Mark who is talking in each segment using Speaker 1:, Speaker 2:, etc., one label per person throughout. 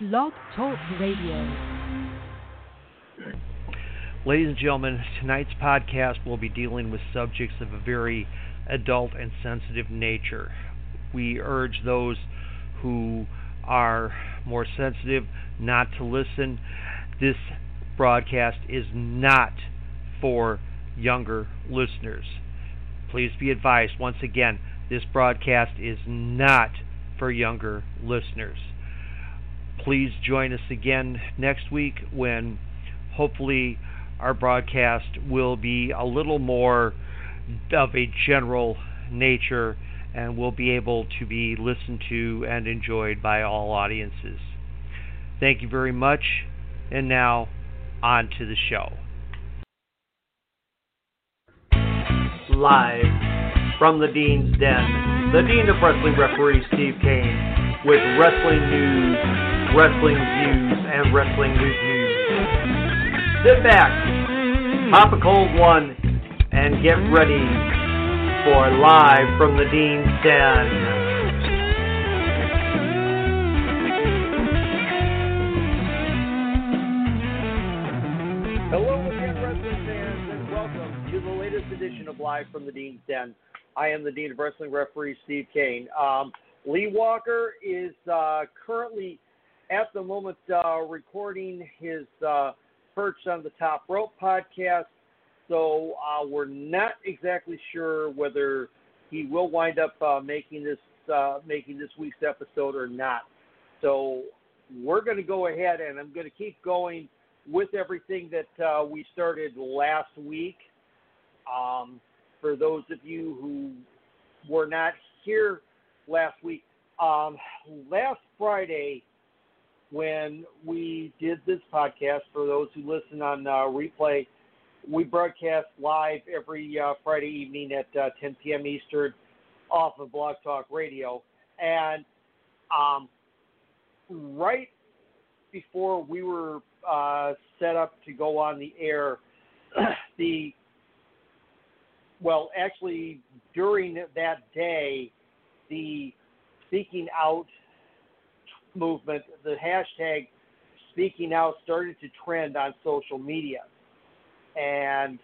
Speaker 1: Blog Talk Radio.
Speaker 2: Ladies and gentlemen, tonight's podcast will be dealing with subjects of a very adult and sensitive nature. We urge those who are more sensitive not to listen. This broadcast is not for younger listeners. Please be advised once again this broadcast is not for younger listeners. Please join us again next week when hopefully our broadcast will be a little more of a general nature and will be able to be listened to and enjoyed by all audiences. Thank you very much, and now on to the show. Live from the Dean's Den, the Dean of Wrestling referee Steve Kane with wrestling news, wrestling views, and wrestling reviews. Sit back, pop a cold one, and get ready for Live from the Dean's Den. Hello again, wrestling fans, and welcome to the latest edition of Live from the Dean's Den. I am the Dean of Wrestling referee, Steve Kane. Um, Lee Walker is uh, currently, at the moment, uh, recording his uh, Perch on the Top Rope podcast. So uh, we're not exactly sure whether he will wind up uh, making this uh, making this week's episode or not. So we're going to go ahead and I'm going to keep going with everything that uh, we started last week. Um, for those of you who were not here last week, um, last Friday when we did this podcast, for those who listen on uh, replay, we broadcast live every uh, Friday evening at uh, 10 p.m. Eastern off of Blog Talk Radio. And um, right before we were uh, set up to go on the air, the well, actually during that day, the speaking out movement, the hashtag speaking out started to trend on social media. And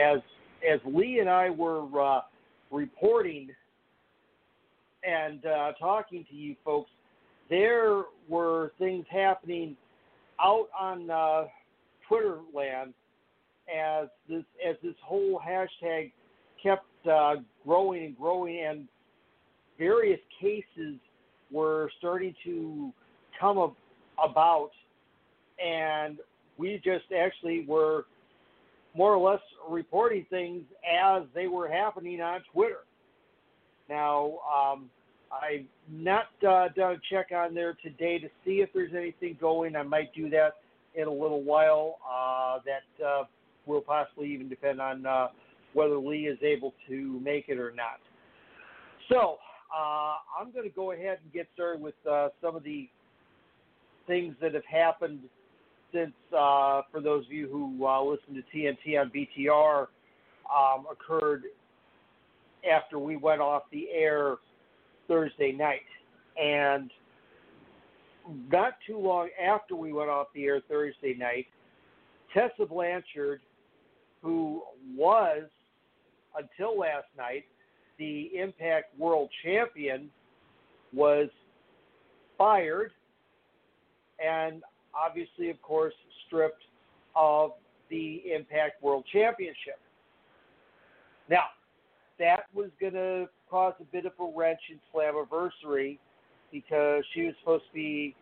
Speaker 2: as as Lee and I were uh, reporting and uh, talking to you folks, there were things happening out on uh, Twitter land as this as this whole hashtag kept uh, growing and growing, and various cases were starting to come ab- about, and we just actually were more or less reporting things as they were happening on Twitter. Now, um, I've not uh, done a check on there today to see if there's anything going. I might do that in a little while. Uh, that uh, will possibly even depend on uh, whether Lee is able to make it or not. So, uh, I'm going to go ahead and get started with uh, some of the things that have happened since, uh, for those of you who uh, listen to TNT on BTR, um, occurred after we went off the air Thursday night. And not too long after we went off the air Thursday night, Tessa Blanchard, who was until last night the Impact World Champion, was fired and obviously, of course, stripped of the Impact World Championship. Now, that was going to cause a bit of a wrench in Slammiversary because she was supposed to be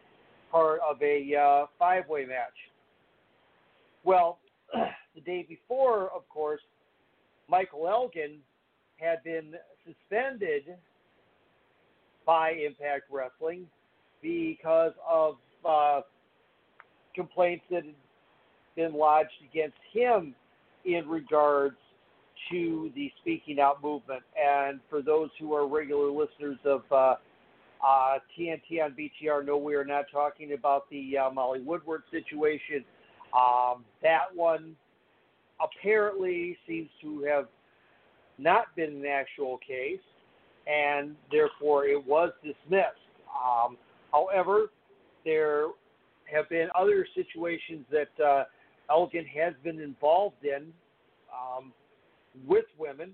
Speaker 2: part of a uh, five-way match. Well, the day before, of course, Michael Elgin had been suspended by Impact Wrestling because of uh, complaints that had been lodged against him in regards to the speaking out movement. And for those who are regular listeners of uh, uh, TNT on BTR, no, we are not talking about the uh, Molly Woodward situation. Um, that one apparently seems to have not been an actual case, and therefore it was dismissed. Um, however, there have been other situations that uh, Elgin has been involved in um, with women,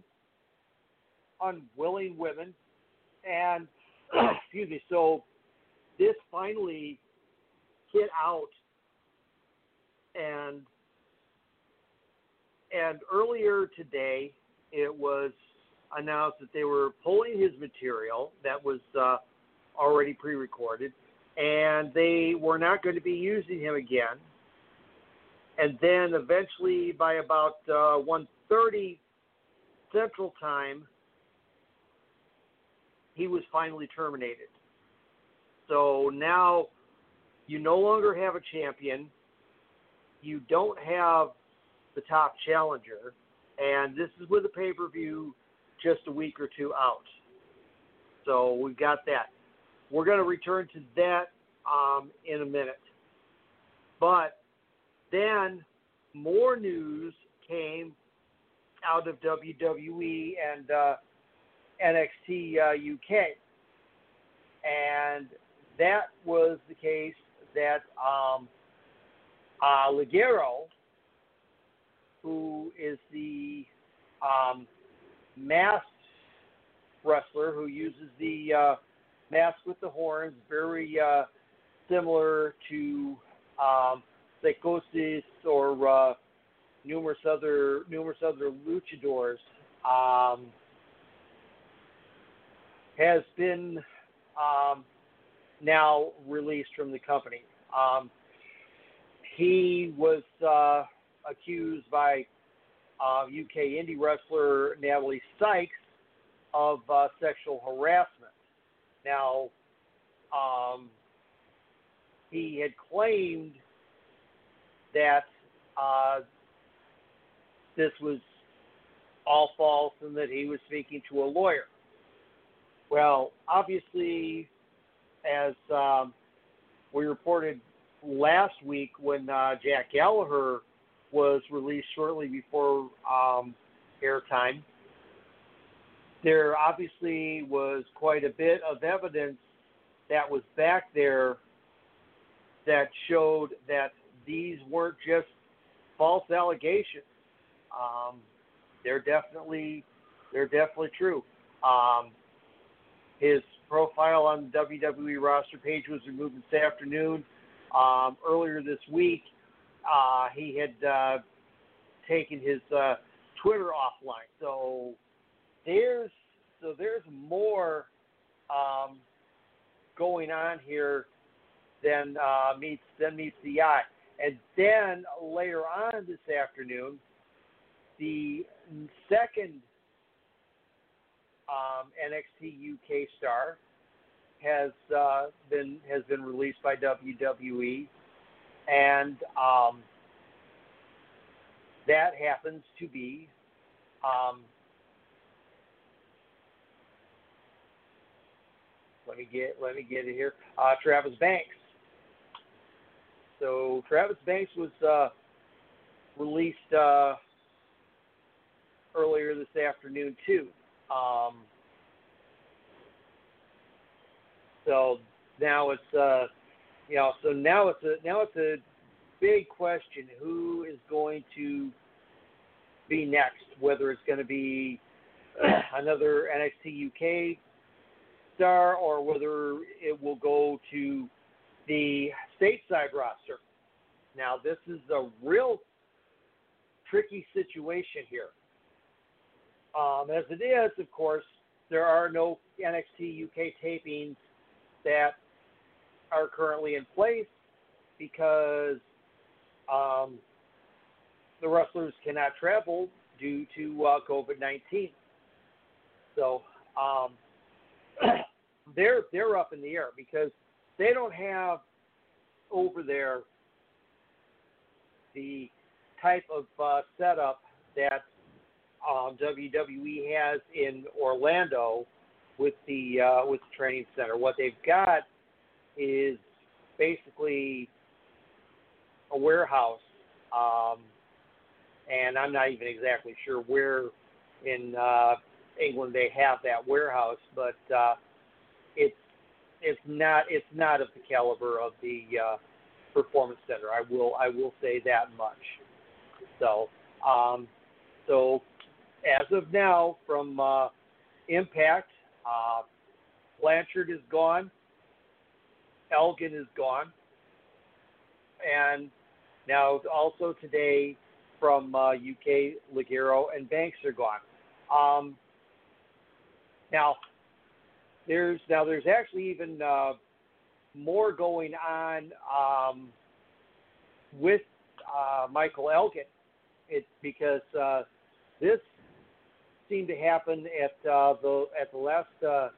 Speaker 2: unwilling women, and excuse me. So this finally hit out, and and earlier today it was announced that they were pulling his material that was uh, already pre-recorded, and they were not going to be using him again. And then eventually, by about uh, 1:30 Central Time, he was finally terminated. So now you no longer have a champion. You don't have the top challenger, and this is with a pay per view just a week or two out. So we've got that. We're going to return to that um, in a minute. But then more news came out of WWE and uh, NXT uh, UK. And that was the case that um, uh, Ligero, who is the um, wrestler who uses the uh, mask with the horns, very uh, similar to um, Psicosis or uh, numerous other numerous other luchadors, um, has been um, now released from the company. Um, he was uh, accused by uh, UK indie wrestler Natalie Sykes of uh, sexual harassment. Now, um, he had claimed that uh, this was all false and that he was speaking to a lawyer. Well, obviously, as um, we reported last week when uh, Jack Gallagher was released shortly before um, airtime, there obviously was quite a bit of evidence that was back there that showed that these weren't just false allegations. Um, they're definitely they're definitely true. Um, his profile on the WWE roster page was removed this afternoon. Um, earlier this week, uh, he had uh, taken his uh, Twitter offline. So there's so there's more um, going on here than uh, meets than meets the eye. And then later on this afternoon, the second um, NXT UK star has uh, been has been released by WWE, and um, that happens to be um, let me get let me get it here. Uh, Travis Banks. So Travis Banks was uh, released uh, earlier this afternoon too. Um, so now it's uh, you know so now it's a now it's a big question who is going to be next whether it's going to be another NXT UK star or whether it will go to the stateside roster. Now this is a real tricky situation here. Um, as it is, of course, there are no NXT UK tapings that are currently in place because um, the wrestlers cannot travel due to uh, COVID 19. So um, they're they're up in the air because they don't have over there the type of uh, setup that um, WWE has in Orlando with the uh, with the training center. What they've got is basically a warehouse, um, and I'm not even exactly sure where in uh, England they have that warehouse, but uh, it's it's not it's not of the caliber of the uh, Performance Center. I will I will say that much. So um, so as of now, from uh, Impact, uh, Blanchard is gone, Elgin is gone, and now also today from uh, UK, Ligero and Banks are gone. Um, now there's now there's actually even uh, more going on um, with uh, Michael Elgin. It's because uh, this seemed to happen at uh, the at the last uh,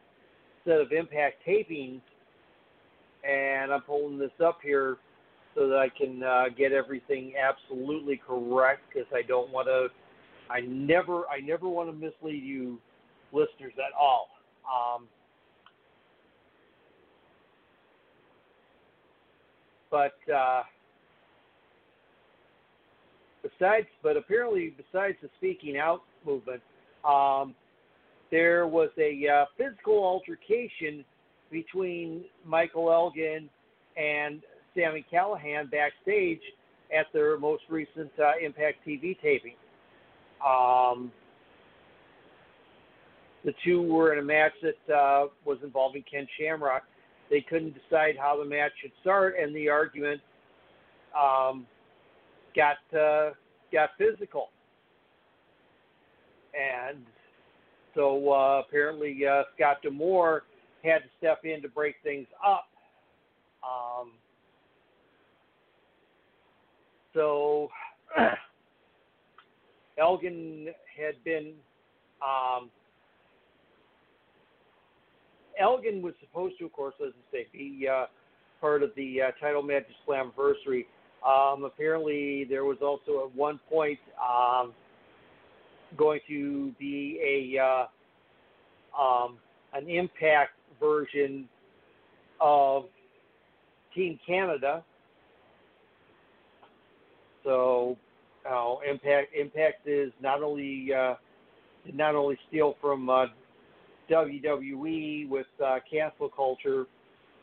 Speaker 2: set of Impact tapings, and I'm holding this up here so that I can uh, get everything absolutely correct because I don't want to. I never I never want to mislead you listeners at all. Um, but uh, besides, but apparently, besides the speaking out movement, um, there was a uh, physical altercation between Michael Elgin and Sami Callihan backstage at their most recent uh, Impact TV taping. Um, the two were in a match that uh, was involving Ken Shamrock. They couldn't decide how the match should start, and the argument um, got uh, got physical. And so uh, apparently uh, Scott D'Amore had to step in to break things up. Um, so Elgin had been um, Elgin was supposed to, of course, as I say, be uh, part of the uh, title match Slammiversary. Um, apparently, there was also at one point um, going to be a uh, um, an Impact version of Team Canada. So, uh, Impact Impact is not only uh, not only steal from uh, WWE with uh, cancel culture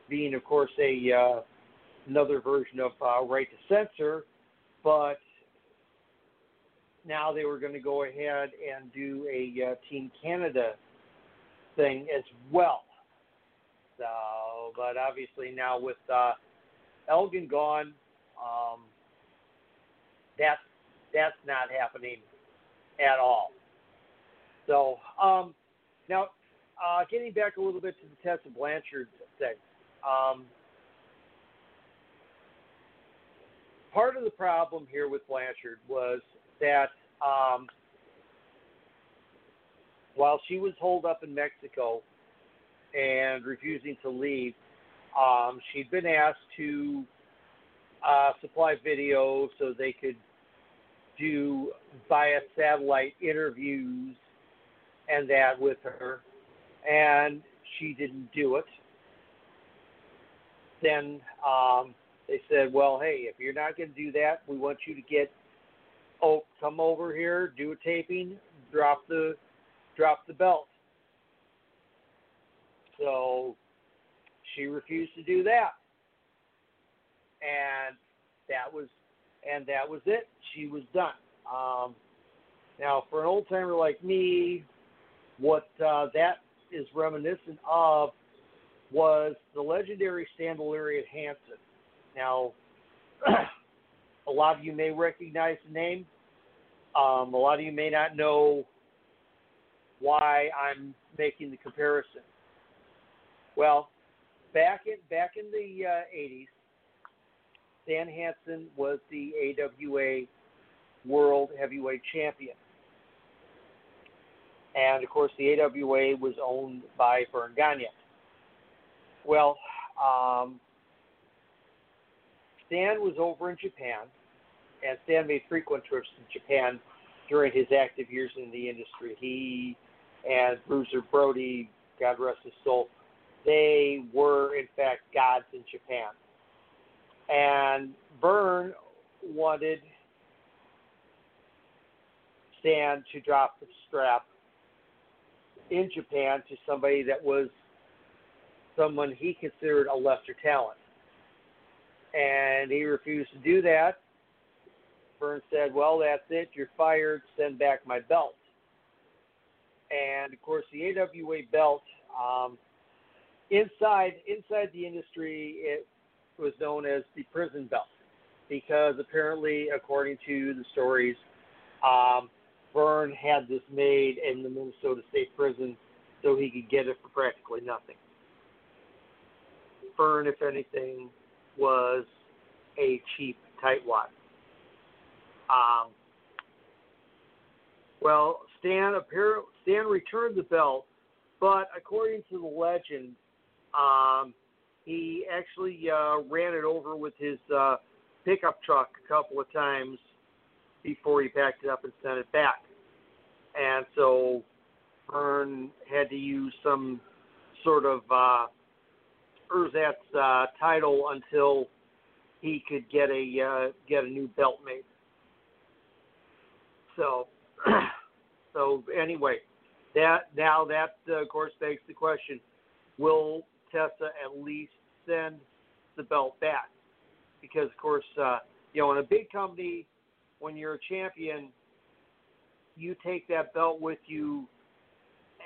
Speaker 2: being, of course, a uh, another version of uh, right to censor, but now they were going to go ahead and do a uh, Team Canada thing as well. So, but obviously now with uh, Elgin gone, um, that's that's not happening at all. So um, now, uh, getting back a little bit to the Tessa Blanchard thing. Um, part of the problem here with Blanchard was that um, while she was holed up in Mexico and refusing to leave, um, she'd been asked to uh, supply video so they could do via satellite interviews and that with her, and she didn't do it. Then um, they said, "Well, hey, if you're not going to do that, we want you to get oh, come over here, do a taping, drop the drop the belt." So she refused to do that, and that was and that was it. She was done. Um, now, for an old timer like me, what uh, that is reminiscent of was the legendary Stan Lariat Hansen. Now, a lot of you may recognize the name. Um, a lot of you may not know why I'm making the comparison. Well, back in back in the uh, 80s, Stan Hansen was the AWA World Heavyweight Champion. And of course, the AWA was owned by Verne Gagne. Well, um, Stan was over in Japan, and Stan made frequent trips to Japan during his active years in the industry. He and Bruiser Brody, God rest his soul, they were in fact gods in Japan. And Verne wanted Stan to drop the strap in Japan to somebody that was someone he considered a lesser talent. and he refused to do that. Verne said, "Well, that's it. You're fired. Send back my belt." And of course, the AWA belt um, inside inside the industry, it was known as the prison belt because apparently, according to the stories, um, Verne had this made in the Minnesota State Prison so he could get it for practically nothing. Verne, if anything, was a cheap tightwad. Um, well, Stan apparently Stan returned the belt, but according to the legend, um, he actually uh, ran it over with his uh, pickup truck a couple of times before he packed it up and sent it back. And so Verne had to use some sort of uh, Erzatz uh, title until he could get a uh, get a new belt made. So, so anyway, that now that uh, of course begs the question: Will Tessa at least send the belt back? Because of course, uh, you know, in a big company, when you're a champion, you take that belt with you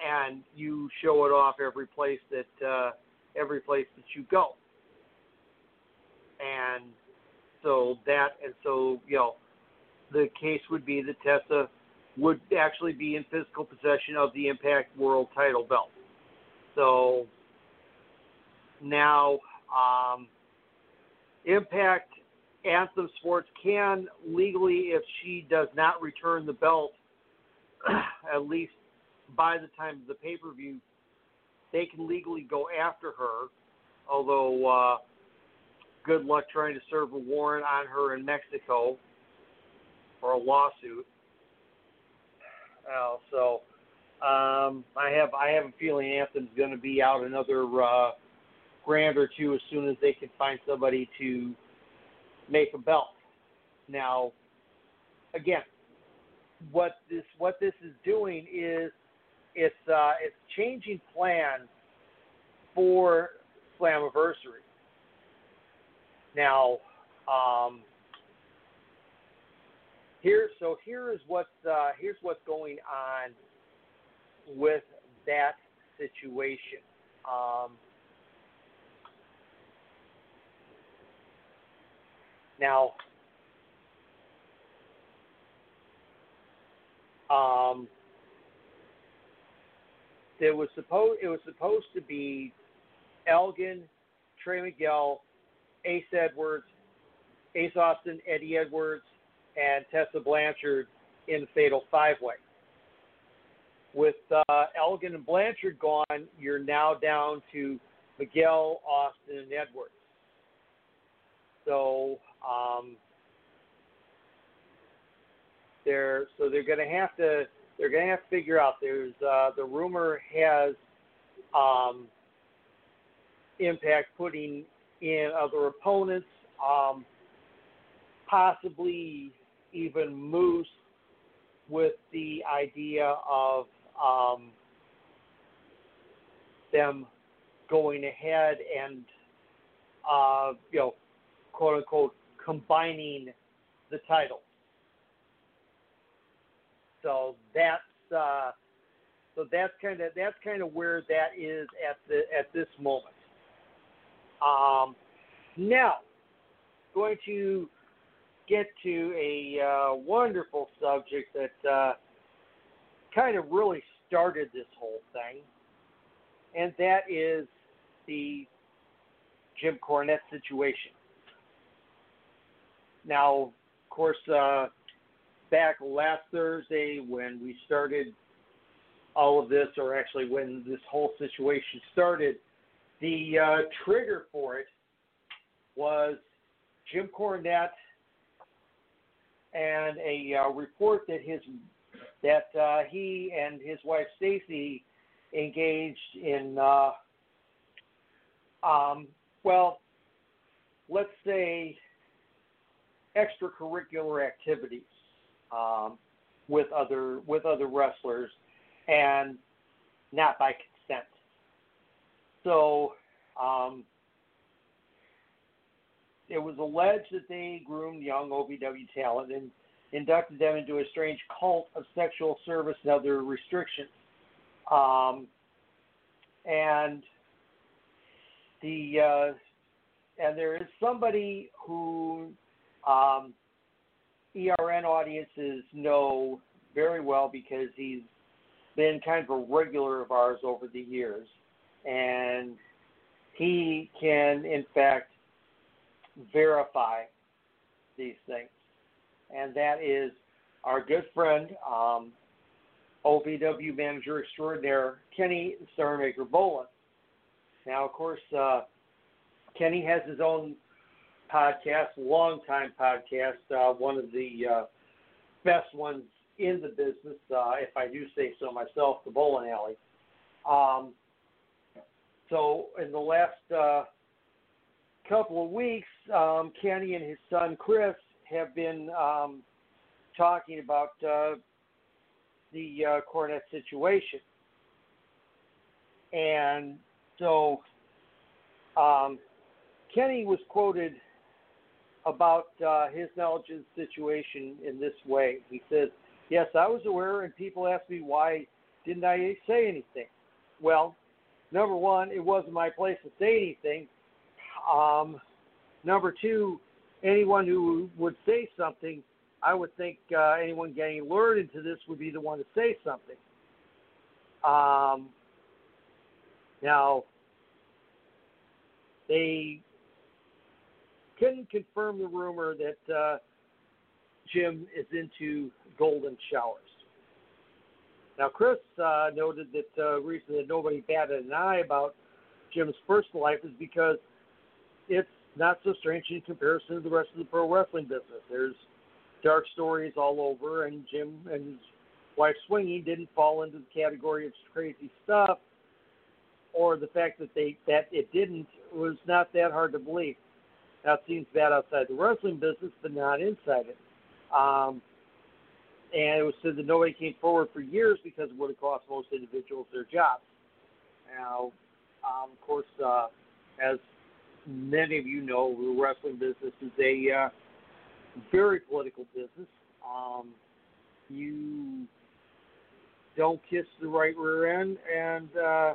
Speaker 2: and you show it off every place that uh, every place that you go. And so that and so you know the case would be that Tessa would actually be in physical possession of the Impact World Title belt. So now um, Impact Anthem Sports can legally, if she does not return the belt, at least by the time of the pay per view, they can legally go after her. Although, uh, good luck trying to serve a warrant on her in Mexico or a lawsuit. Uh, so, um, I have I have a feeling Anthem's going to be out another uh, grand or two as soon as they can find somebody to make a belt. Now, again, what this what this is doing is it's uh, it's changing plans for Slammiversary. Now, um, here so here is what uh, here's what's going on with that situation. Um, now, um, there was supposed it was supposed to be Elgin, Trey Miguel, Ace Edwards, Ace Austin, Eddie Edwards, and Tessa Blanchard in the Fatal Five Way. With uh, Elgin and Blanchard gone, you're now down to Miguel, Austin, and Edwards. So um, they're so they're going to have to they're going to have to figure out. There's uh, the rumor has um, Impact putting in other opponents, um, possibly even Moose, with the idea of um, them going ahead and uh, you know, quote unquote, combining the titles. So that's uh, so that's kind of that's kind of where that is at the at this moment. Um, now, going to get to a uh, wonderful subject that uh, kind of really started this whole thing, and that is the Jim Cornette situation. Now, of course, uh, back last Thursday when we started all of this, or actually when this whole situation started, the uh, trigger for it was Jim Cornette and a uh, report that his that uh, he and his wife Stacy engaged in uh, um, well, let's say extracurricular activities um, with other with other wrestlers, and not by consent. So, um, it was alleged that they groomed young OVW talent and inducted them into a strange cult of sexual service and other restrictions. Um, and the uh, and there is somebody who um, ERN audiences know very well because he's been kind of a regular of ours over the years, and he can in fact verify these things, and that is our good friend, um, OVW manager extraordinaire Kenny Starmaker Bolin. Now, of course, uh, Kenny has his own podcast, long time podcast, uh, one of the uh, best ones in the business, uh, if I do say so myself, the Bolin Alley. Um, so, in the last uh, couple of weeks, um, Kenny and his son Chris have been um, talking about uh, the uh, Cornette situation. And so um, Kenny was quoted about uh, his knowledge of the situation in this way. He says, Yes, I was aware, and people asked me why didn't I say anything. Well, number one, it wasn't my place to say anything. Um, number two, anyone who would say something, I would think uh, anyone getting lured into this would be the one to say something. Um, now, they couldn't confirm the rumor that uh, Jim is into golden showers. Now, Chris uh, noted that uh, reason that nobody batted an eye about Jim's personal life is because it's not so strange in comparison to the rest of the pro wrestling business. There's dark stories all over, and Jim and his wife swinging didn't fall into the category of crazy stuff, or the fact that they that it didn't was not that hard to believe. That seems bad outside the wrestling business, but not inside it. Um, and it was said that nobody came forward for years because it would have cost most individuals their jobs. Now, um, of course, uh, as many of you know, the wrestling business is a uh, very political business. Um, you don't kiss the right rear end, and uh,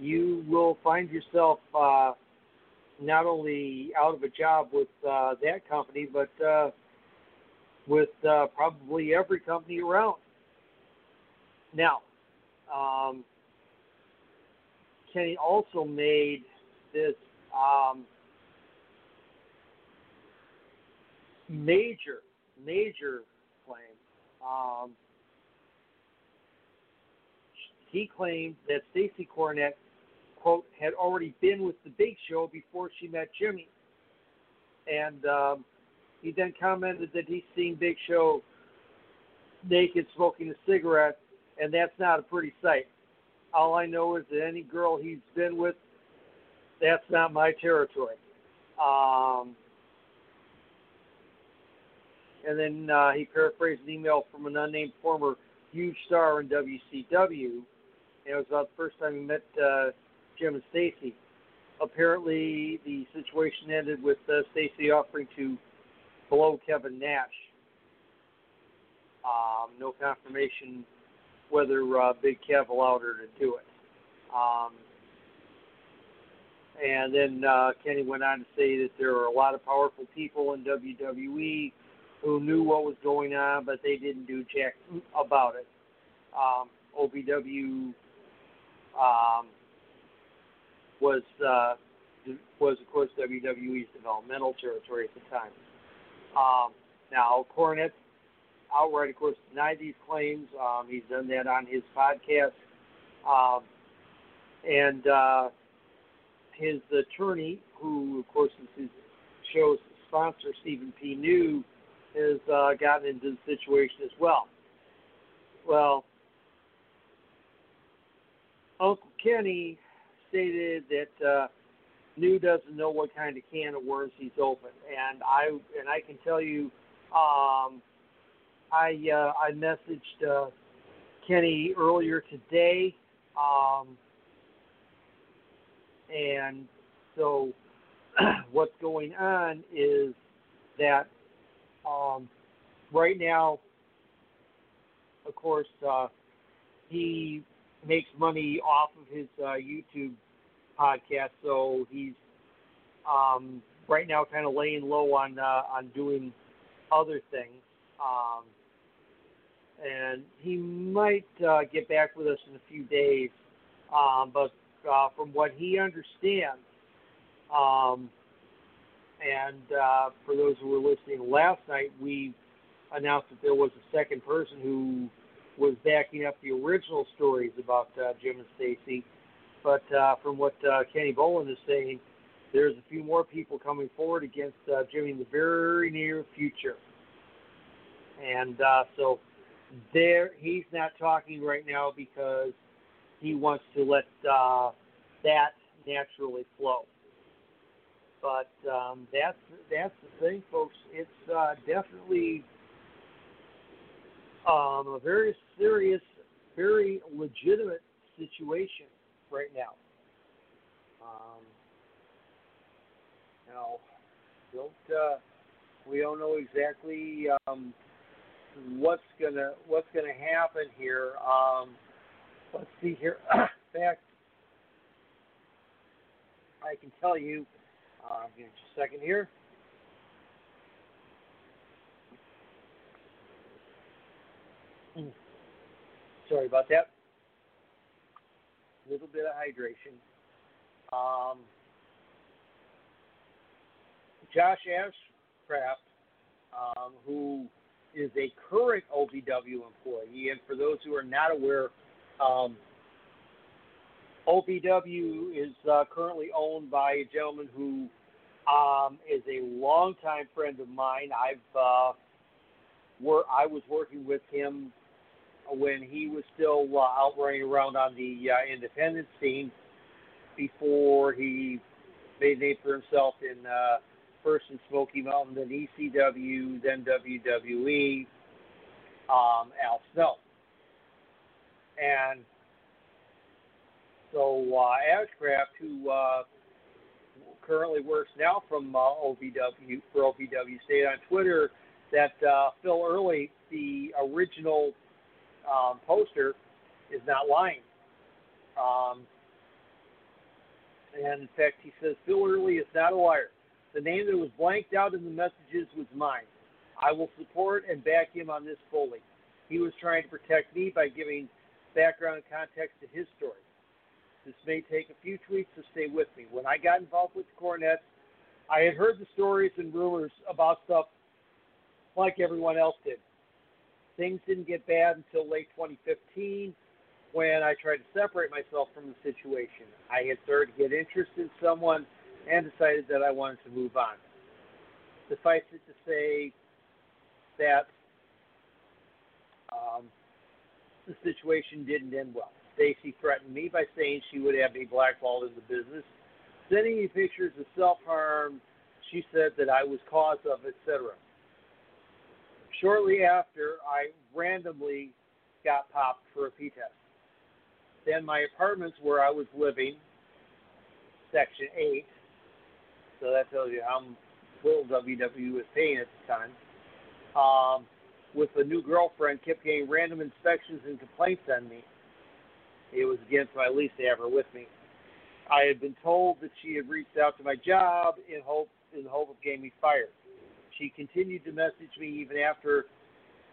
Speaker 2: you will find yourself uh, not only out of a job with uh, that company, but uh, with uh, probably every company around. Now, um, Kenny also made this um, major, major claim. Um, he claimed that Stacy Cornette, quote, had already been with the Big Show before she met Jimmy. And um, he then commented that he's seen Big Show naked smoking a cigarette, and that's not a pretty sight. All I know is that any girl he's been with, that's not my territory. Um, and then uh, he paraphrased an email from an unnamed former huge star in WCW. And it was about the first time he met uh, Jim and Stacy. Apparently, the situation ended with uh, Stacy offering to blow Kevin Nash. Um, no confirmation whether uh, Big Kev allowed her to do it. Um, and then uh, Kenny went on to say that there are a lot of powerful people in WWE who knew what was going on, but they didn't do jack about it. Um, OVW um, was uh, was of course WWE's developmental territory at the time. Um, now Cornette outright, of course, denied these claims. Um, he's done that on his podcast, um, and uh, his attorney, who of course is his show's sponsor, Stephen P. New, has uh, gotten into the situation as well. Well, Uncle Kenny stated that uh, New doesn't know what kind of can of worms he's opened, and I and I can tell you, um, I uh, I messaged uh, Kenny earlier today, um, and so what's going on is that um, right now, of course, uh, he makes money off of his uh, YouTube podcast, so he's um, right now kind of laying low on uh, on doing other things. Um, and he might uh, get back with us in a few days. Um, but uh, from what he understands, um, and uh, for those who were listening last night, we announced that there was a second person who was backing up the original stories about uh, Jim and Stacy. But uh, from what uh, Kenny Bolin is saying, there's a few more people coming forward against uh, Jimmy in the very near future. And uh, so there, he's not talking right now because he wants to let uh, that naturally flow. But um, that's that's the thing, folks. It's uh, definitely um, a very serious, very legitimate situation right now. Um, now, don't uh, we don't know exactly um, what's gonna what's gonna happen here. Um, let's see here. In fact, I can tell you. Uh, give me just a second here. Hmm. Sorry about that. A little bit of hydration. Um, Josh Ashcraft, um, who is a current OVW employee, and for those who are not aware, um, OVW is uh, currently owned by a gentleman who um, is a longtime friend of mine. I've uh, I was working with him when he was still uh, out running around on the uh, independent scene before he made a name for himself in uh, first in Smoky Mountain, then ECW, then WWE, um, Al Snow. And so uh, Ashcraft, who uh, currently works now from uh, OVW for OVW, stated on Twitter that uh, Phil Early, the original um, poster, is not lying. Um, and in fact, he says Phil Early is not a liar. The name that was blanked out in the messages was mine. I will support and back him on this fully. He was trying to protect me by giving background context to his story. This may take a few tweets to stay with me. When I got involved with the Cornettes, I had heard the stories and rumors about stuff like everyone else did. Things didn't get bad until late 2015 when I tried to separate myself from the situation. I had started to get interested in someone and decided that I wanted to move on. Suffice it to say that um, the situation didn't end well. Stacy threatened me by saying she would have me blackballed in the business, sending me pictures of self harm. She said that I was cause of, etc. Shortly after, I randomly got popped for a P test. Then my apartments where I was living, Section 8, so that tells you how little WW was paying at the time. Um, with a new girlfriend, kept getting random inspections and complaints on me. It was against my lease to have her with me. I had been told that she had reached out to my job in hope in the hope of getting me fired. She continued to message me even after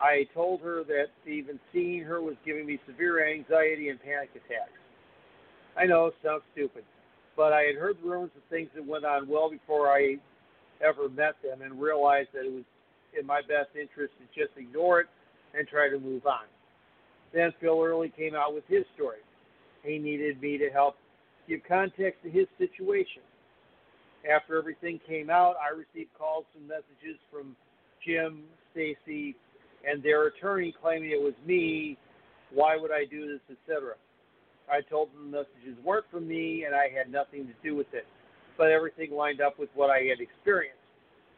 Speaker 2: I told her that even seeing her was giving me severe anxiety and panic attacks. I know it sounds stupid, but I had heard rumors of things that went on well before I ever met them and realized that it was in my best interest to just ignore it and try to move on. Then Phil Early came out with his story. He needed me to help give context to his situation. After everything came out, I received calls and messages from Jim, Stacy, and their attorney claiming it was me. Why would I do this, etc. I told them the messages weren't from me and I had nothing to do with it, but everything lined up with what I had experienced.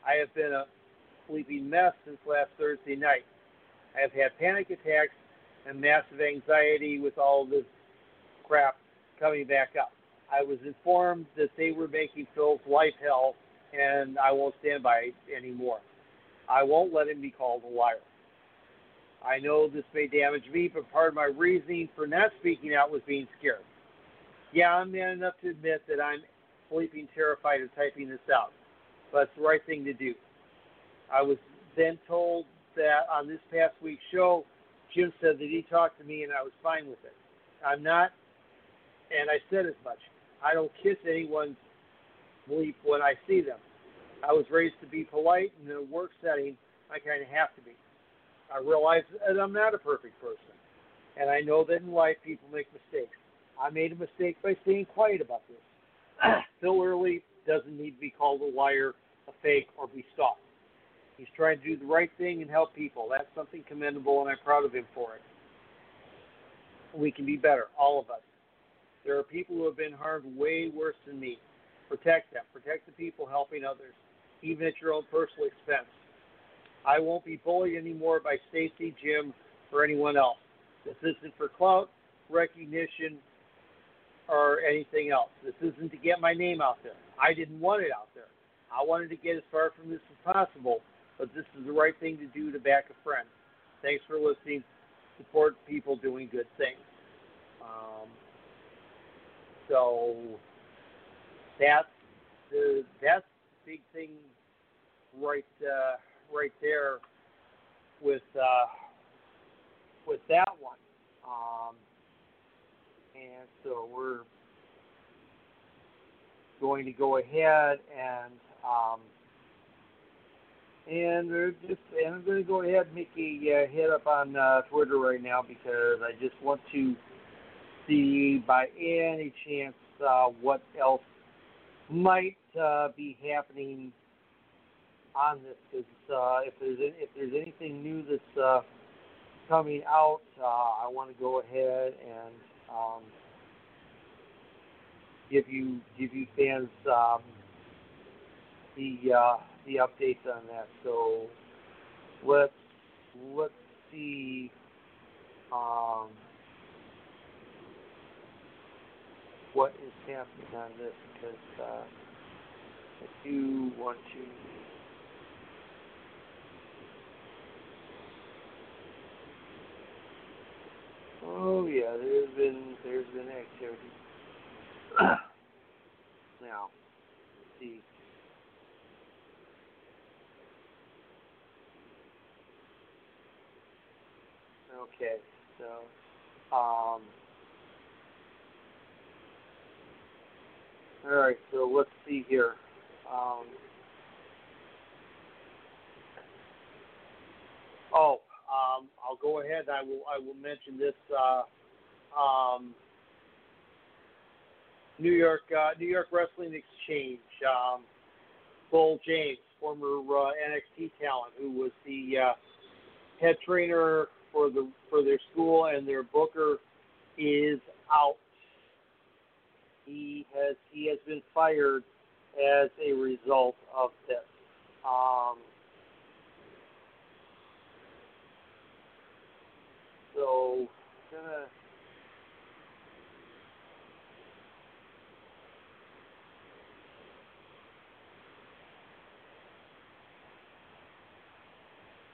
Speaker 2: I have been a sleeping mess since last Thursday night. I have had panic attacks and massive anxiety with all this crap coming back up. I was informed that they were making Phil's life hell, and I won't stand by it anymore. I won't let him be called a liar. I know this may damage me, but part of my reasoning for not speaking out was being scared. Yeah, I'm man enough to admit that I'm sleeping terrified of typing this out, but it's the right thing to do. I was then told that on this past week's show, Jim said that he talked to me and I was fine with it. I'm not, and I said as much. I don't kiss anyone's bleep when I see them. I was raised to be polite, and in a work setting, I kind of have to be. I realize that I'm not a perfect person, and I know that in life people make mistakes. I made a mistake by staying quiet about this. Phil Early doesn't need to be called a liar, a fake, or be stalked. He's trying to do the right thing and help people. That's something commendable, and I'm proud of him for it. We can be better, all of us. There are people who have been harmed way worse than me. Protect them. Protect the people helping others, even at your own personal expense. I won't be bullied anymore by Stacy, Jim, or anyone else. This isn't for clout, recognition, or anything else. This isn't to get my name out there. I didn't want it out there. I wanted to get as far from this as possible, but this is the right thing to do to back a friend. Thanks for listening. Support people doing good things. Um, so that's the that's big thing right uh, right there with uh, with that one. Um, and so we're going to go ahead and um, and they're just and I'm going to go ahead and make a uh, hit up on uh, Twitter right now because I just want to see by any chance uh, what else might uh, be happening on this because uh, if there's if there's anything new that's uh, coming out, uh, I want to go ahead and um, give you give you fans um, the uh, the updates on that. So let's let's see. Um, what is happening on this because uh, I do want to. Oh yeah, there's been there's been activity. now, see. Okay, so um. All right, so let's see here. Um, oh, um, I'll go ahead. I will. I will mention this. Uh, um, New York, uh, New York Wrestling Exchange. Um, Bull James, former uh, NXT talent, who was the uh, head trainer for the for their school and their booker, is out he has he has been fired as a result of this. Um, so gonna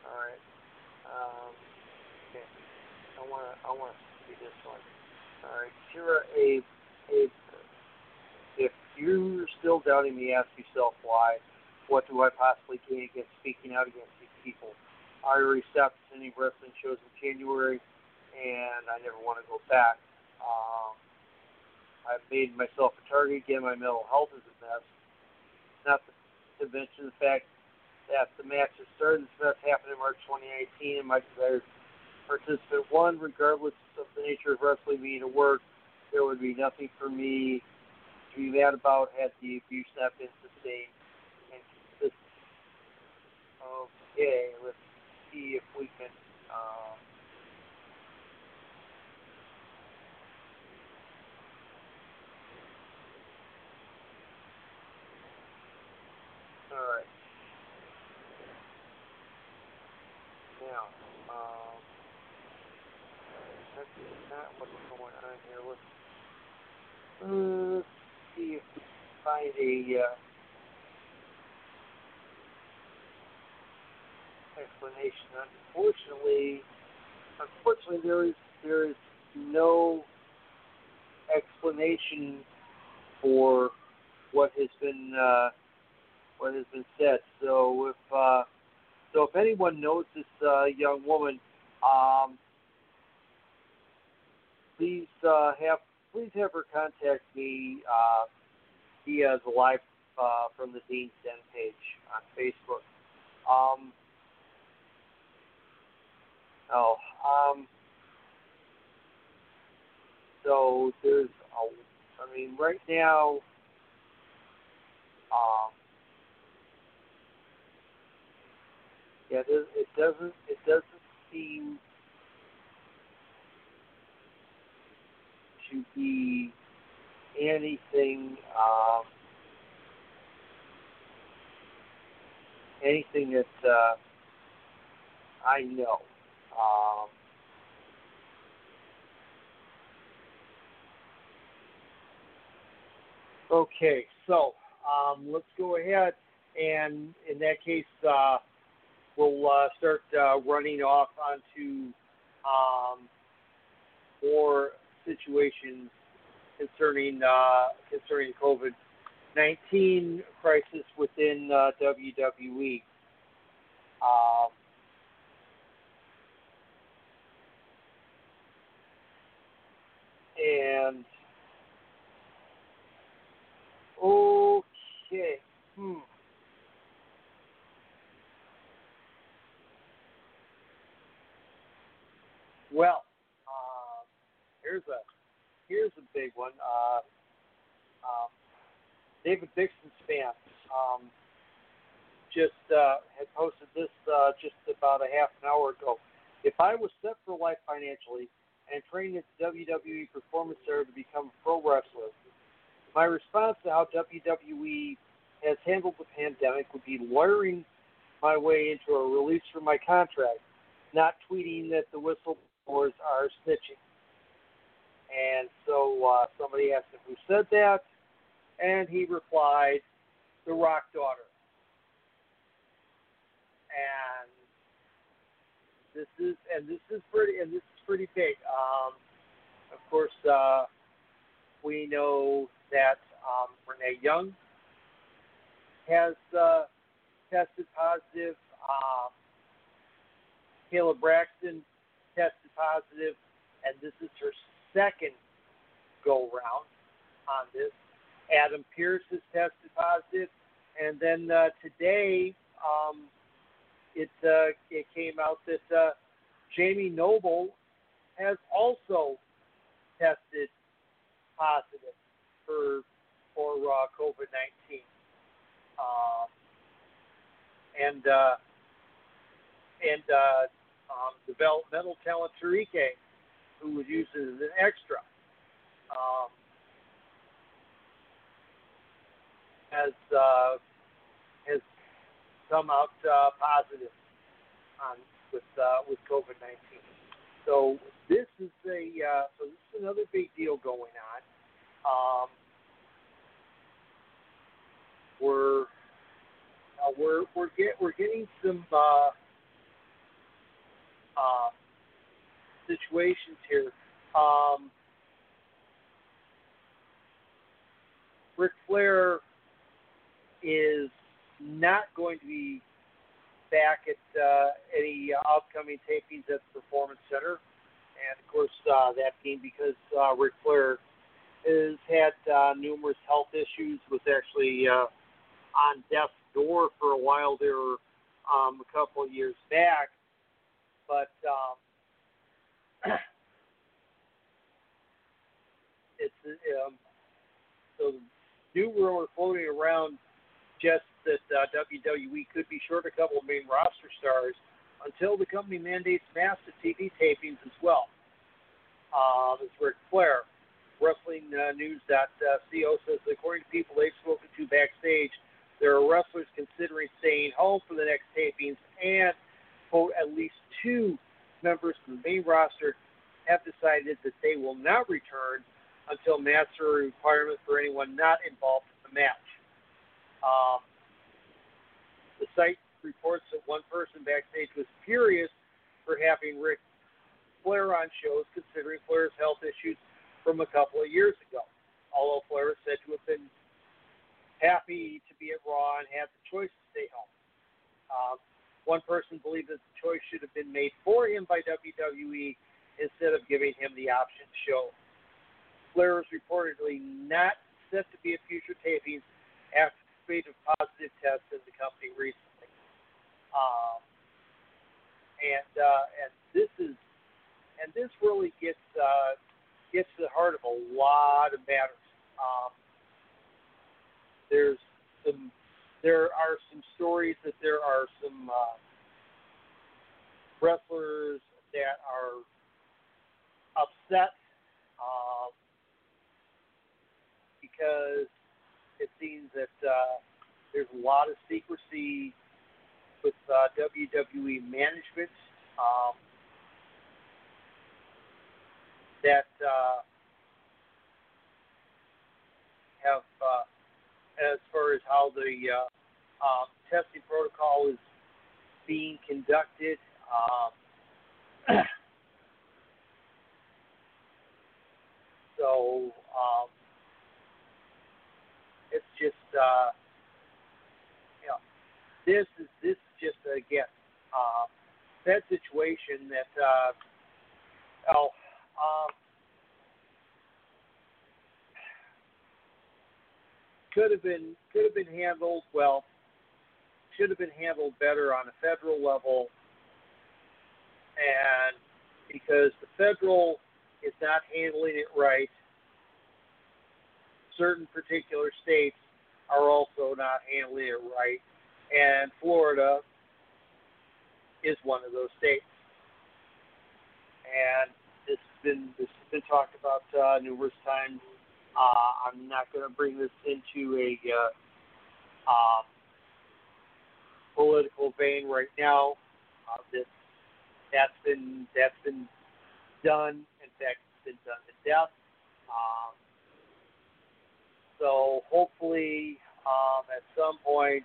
Speaker 2: all right. Um, okay. I wanna I wanna see this one. All right, Kira A. A you're still doubting me, ask yourself why. What do I possibly gain against speaking out against these people? I already stopped attending wrestling shows in January, and I never want to go back. Um, I've made myself a target again. My mental health is a mess. Not to, mention the fact that the match has started. This match happened in March 2019, and my desired participant won. Regardless of the nature of wrestling being a work, there would be nothing for me be mad about had the abuse sustained and consistent. Okay, let's see if we can. Um, all right. Now, um, that's not what's going on here. Let's uh,
Speaker 3: see if we find a uh, explanation. Unfortunately, unfortunately, there is there is no explanation for what has been uh, what has been said. So if uh, so, if anyone knows this uh, young woman, um, please uh, have please have her contact me uh, via the live uh, from the Dean's Den page on Facebook. Um, oh, um, so there's a, I mean, right now, um, yeah, it, doesn't, it doesn't seem to be anything, um, anything that uh, I know. Um,
Speaker 2: Okay, so um, let's go ahead and in that case, uh, we'll uh, start uh, running off onto um, more situations concerning uh, concerning COVID nineteen crisis within uh, WWE. Um, and okay, hmm. Well, here's a here's a big one. Uh, um, David Dixon's fan um, just uh, had posted this uh, just about a half an hour ago. If I was set for life financially and trained at the WWE Performance Center to become a pro wrestler, my response to how WWE has handled the pandemic would be lawyering my way into a release from my contract, not tweeting that the whistleblowers are snitching. And so uh, somebody asked him who said that, and he replied, "The Rock Daughter." And this is and this is pretty and this is pretty big. Um, of course, uh, we know that um, Renee Young has uh, tested positive. Um, Kayla Braxton tested positive, and this is her second go round on this. Adam Pearce has tested positive, and then uh, today um, it uh, it came out that uh, Jamie Noble has also tested positive for for uh, COVID nineteen, um, and uh, and uh, um, developmental talent Tarike, who was used as an extra, um, has uh, has come out uh, positive on with uh, with COVID nineteen. So this is a uh, so this is another big deal going on. Um, we're uh, we're we're get we're getting some uh, uh, situations here. Um, Ric Flair is not going to be back at uh, any upcoming tapings at the Performance Center, and of course uh, that being because uh, Ric Flair has had uh, numerous health issues, was actually uh, on death's door for a while there, um, a couple of years back, but um, it's um, so new rumor floating around just that uh, WWE could be short a couple of main roster stars until the company mandates massive TV tapings as well. Um, it's Ric Flair. Wrestling uh, News.co says, that according to people they've spoken to backstage, there are wrestlers considering staying home for the next tapings, and, quote, at least two members from the main roster have decided that they will not return until masks are requirement for anyone not involved in the match. Um, the site reports that one person backstage was furious for having Ric Flair on shows, considering Flair's health issues from a couple of years ago. Although Flair is said to have been happy to be at Raw and had the choice to stay home. Um, one person believed that the choice should have been made for him by WWE instead of giving him the option to show. Flair is reportedly not set to be at future tapings after the spate of positive tests in the company recently. Um, and uh, and this is and this really gets uh, gets to the heart of a lot of matters. Um, there's some there are some stories that there are some uh, wrestlers that are upset um, because it seems that uh, there's a lot of secrecy with uh, WWE management um, that uh, have, uh, as far as how the uh, um, testing protocol is being conducted. Um, so um, it's just uh, you know this is this is just again uh, that situation that uh, oh um, could have been could have been handled well should have been handled better on a federal level. And because the federal is not handling it right certain particular states are also not handling it right. And Florida is one of those states. And has been this has been talked about uh, numerous times uh, I'm not going to bring this into a uh, um, political vein right now. Uh, this that's been that's been done. In fact, it's been done to death. Um, so hopefully, um, at some point,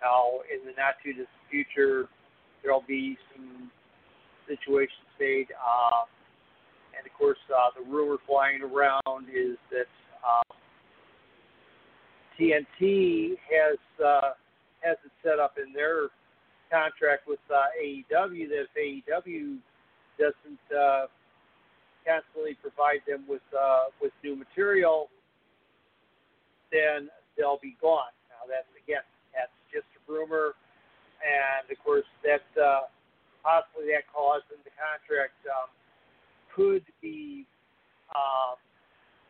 Speaker 2: now in the not too distant future, there'll be some situations made. Um, and of course, uh, the rumor flying around is that um, TNT has uh, has it set up in their contract with uh, AEW that if AEW doesn't uh, constantly provide them with uh, with new material, then they'll be gone. Now that's again that's just a rumor, and of course that uh, possibly that clause in the contract. Um, could be um,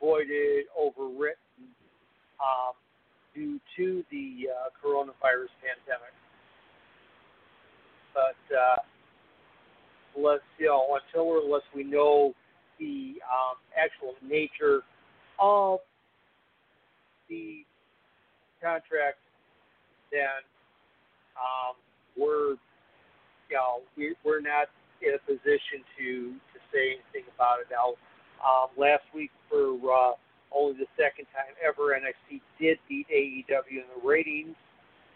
Speaker 2: voided, overwritten um, due to the uh, coronavirus pandemic. But uh, let's you know until or unless we know the um, actual nature of the contract, then um, we're you know we, we're not in a position to say anything about it. Now, um, last week for uh, only the second time ever, NXT did beat AEW in the ratings,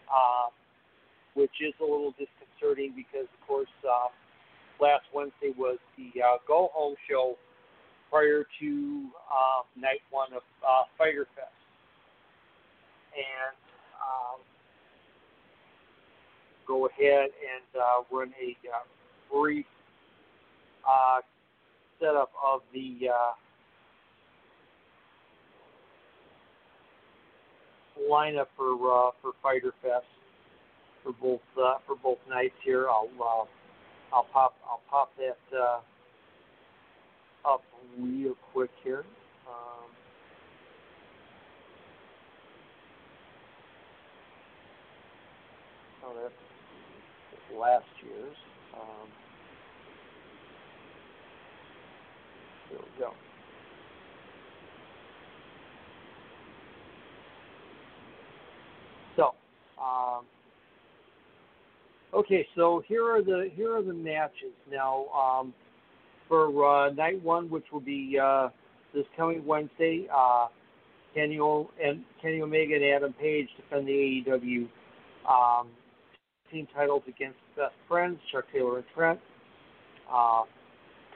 Speaker 2: um, which is a little disconcerting because, of course, um, last Wednesday was the uh, Go Home show prior to um, night one of uh, Fyter Fest. And um, go ahead and uh, run a uh, brief uh, setup of the uh, lineup for uh, for Fyter Fest for both uh, for both nights here. I'll uh, I'll pop I'll pop that uh, up real quick here. Um, oh, that's last year's. Um, There we go. So, um, okay, so here are the here are the matches now um, for uh, night one, which will be uh, this coming Wednesday. Uh, Kenny, o- and Kenny Omega and Adam Page defend the AEW um, team titles against Best Friends, Chuck Taylor and Trent. Uh,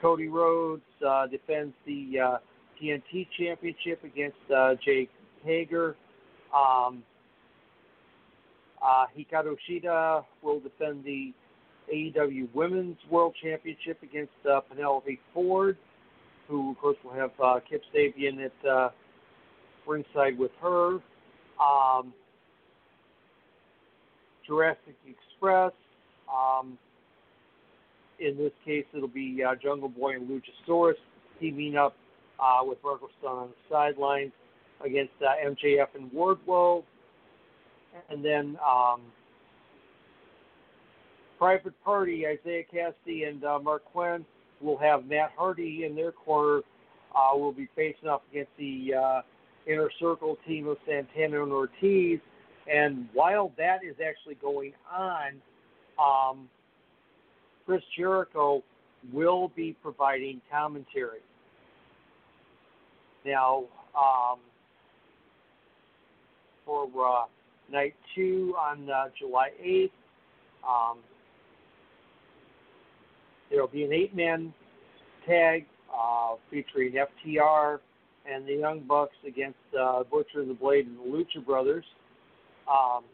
Speaker 2: Cody Rhodes uh, defends the uh, TNT Championship against uh, Jake Hager. Um, uh, Hikaru Shida will defend the AEW Women's World Championship against uh, Penelope Ford, who, of course, will have uh, Kip Sabian at uh, ringside with her. Um, Jurassic Express. Um, in this case, it'll be uh, Jungle Boy and Luchasaurus teaming up uh, with Marko Stunt on the sidelines against uh, MJF and Wardlow. And then um, Private Party, Isiah Kassidy and uh, Marq Quen will have Matt Hardy in their corner. Uh, will be facing off against the uh, Inner Circle team of Santana and Ortiz. And while that is actually going on, um, Chris Jericho will be providing commentary. Now, um, for uh, night two on uh, July 8th, um, there will be an eight man tag uh, featuring FTR and the Young Bucks against uh, Butcher and the Blade and the Lucha Brothers. Um,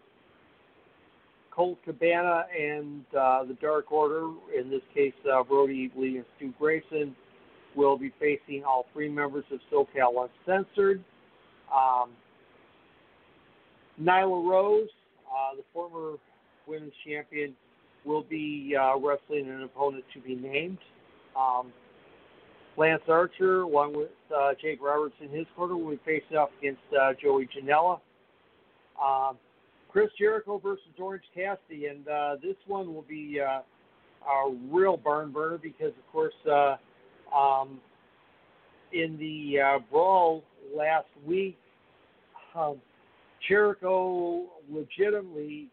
Speaker 2: Colt Cabana and uh, the Dark Order, in this case, uh, Brodie Lee and Stu Grayson, will be facing all three members of SoCal Uncensored. Um, Nyla Rose, uh, the former women's champion, will be uh, wrestling an opponent to be named. Um, Lance Archer, along with uh, Jake Roberts in his corner, will be facing off against uh, Joey Janela. Um, Chris Jericho versus Orange Cassidy, and uh, this one will be uh, a real barn burner because, of course, uh, um, in the uh, brawl last week, um, Jericho legitimately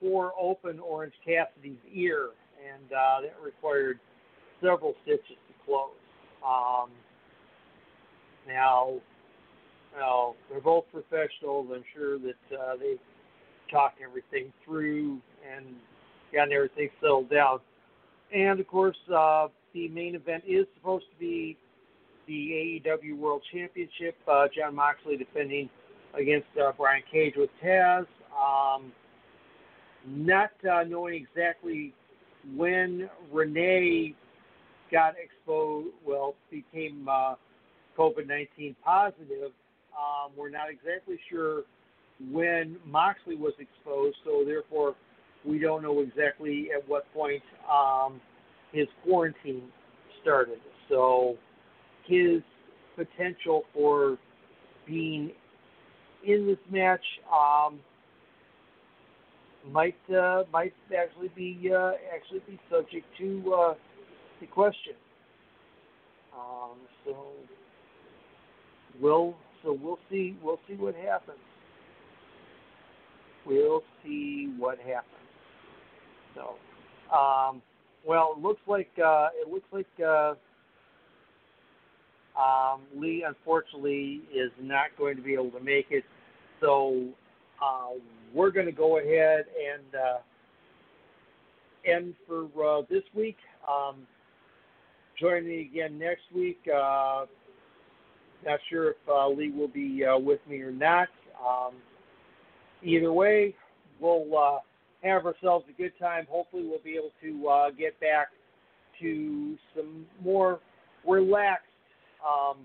Speaker 2: tore open Orange Cassidy's ear, and uh, that required several stitches to close. Um, now, now, they're both professionals. I'm sure that uh, they talked everything through and gotten everything settled down. And of course, uh, the main event is supposed to be the AEW World Championship. Uh, Jon Moxley defending against uh, Brian Cage with Taz. Um, not uh, knowing exactly when Renee got exposed, well, became uh, COVID 19 positive. Um, we're not exactly sure when Moxley was exposed, so therefore we don't know exactly at what point um, his quarantine started. So his potential for being in this match um, might uh, might actually be uh, actually be subject to uh, the question. Um, so we'll so we'll see we'll see what happens. We'll see what happens. So, um, well, it looks like uh, it looks like uh, um, Lee unfortunately is not going to be able to make it. So uh, we're going to go ahead and uh, end for uh, this week. Um, join me again next week. Uh, not sure if uh, Lee will be uh, with me or not. Um, either way, we'll uh, have ourselves a good time. Hopefully, we'll be able to uh, get back to some more relaxed um,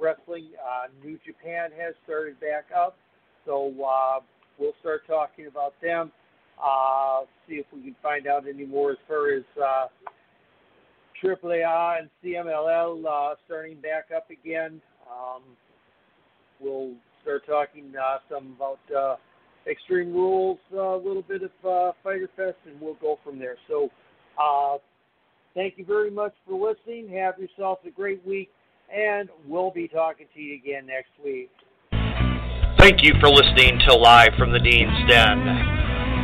Speaker 2: wrestling. Uh, New Japan has started back up, so uh, we'll start talking about them. Uh, see if we can find out any more as far as uh, AAA and CMLL uh, starting back up again. Um, we'll start talking uh, some about uh, Extreme Rules, uh, a little bit of uh, Fyter Fest, and we'll go from there. So, uh, thank you very much for listening. Have yourself a great week, and we'll be talking to you again next week.
Speaker 4: Thank you for listening to Live from the Dean's Den.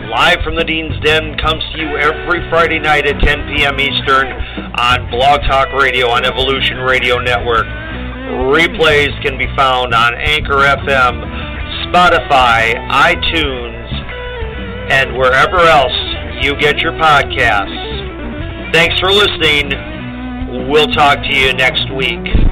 Speaker 4: Live from the Dean's Den comes to you every Friday night at 10 p.m. Eastern on Blog Talk Radio on Evolution Radio Network.
Speaker 2: Replays can be found on Anchor FM, Spotify, iTunes, and wherever else you get your podcasts. Thanks for listening. We'll talk to you next week.